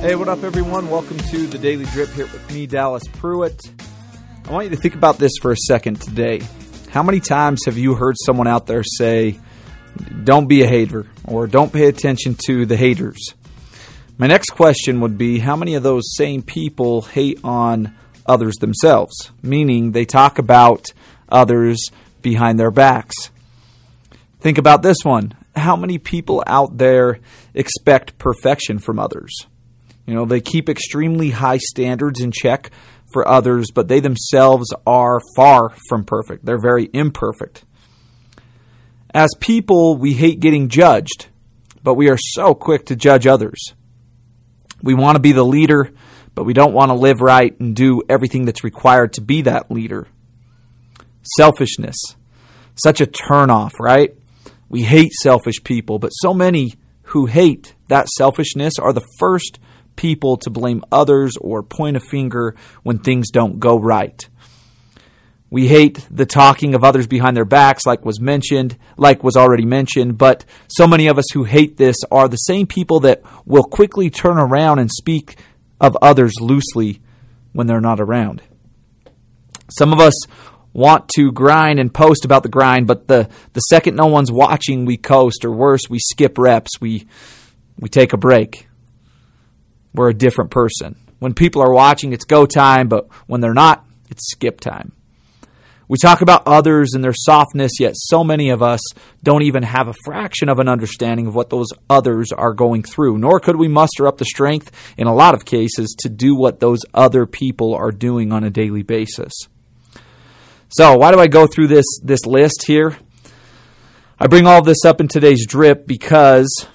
Hey, what up, everyone? Welcome to the Daily Drip here with me, Dallas Pruitt. I want you to think about this for a second today. How many times have you heard someone out there say, don't be a hater, or don't pay attention to the haters? My next question would be how many of those same people hate on others themselves? Meaning they talk about others behind their backs. Think about this one. How many people out there expect perfection from others? You know, they keep extremely high standards in check for others, but they themselves are far from perfect. They're very imperfect. As people, we hate getting judged, but we are so quick to judge others. We want to be the leader, but we don't want to live right and do everything that's required to be that leader. Selfishness. Such a turnoff, right? We hate selfish people, but so many who hate that selfishness are the first people to blame others or point a finger when things don't go right. We hate the talking of others behind their backs, like was mentioned, like was already mentioned, but so many of us who hate this are the same people that will quickly turn around and speak of others loosely when they're not around. Some of us want to grind and post about the grind, but the, the second no one's watching, we coast, or worse, we skip reps, we, we take a break we're a different person. When people are watching, it's go time, but when they're not, it's skip time. We talk about others and their softness, yet so many of us don't even have a fraction of an understanding of what those others are going through, nor could we muster up the strength in a lot of cases to do what those other people are doing on a daily basis. So, why do I go through this, this list here? I bring all this up in today's drip because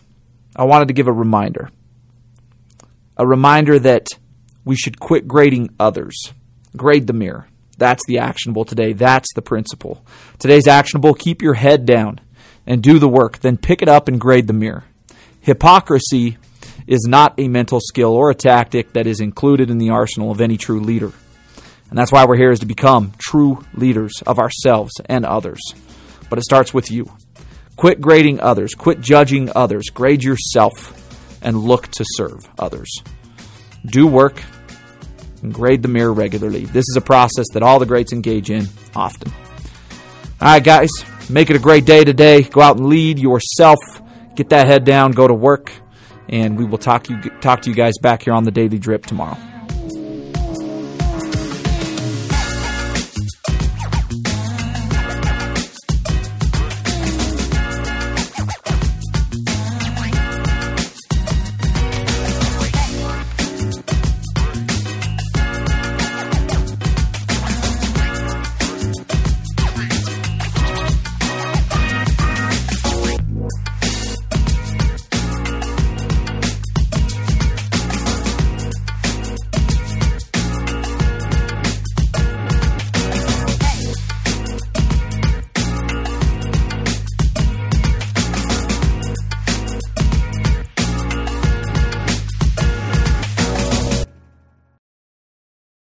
I wanted to give a reminder a reminder that we should quit grading others. Grade the mirror. That's the actionable today. That's the principle. Today's actionable keep your head down and do the work, then pick it up and grade the mirror. Hypocrisy is not a mental skill or a tactic that is included in the arsenal of any true leader. And that's why we're here is to become true leaders of ourselves and others. But it starts with you. Quit grading others, quit judging others, grade yourself and look to serve others. Do work and grade the mirror regularly. This is a process that all the greats engage in often. All right, guys, make it a great day today. Go out and lead yourself. Get that head down, go to work, and we will talk you talk to you guys back here on the Daily Drip tomorrow.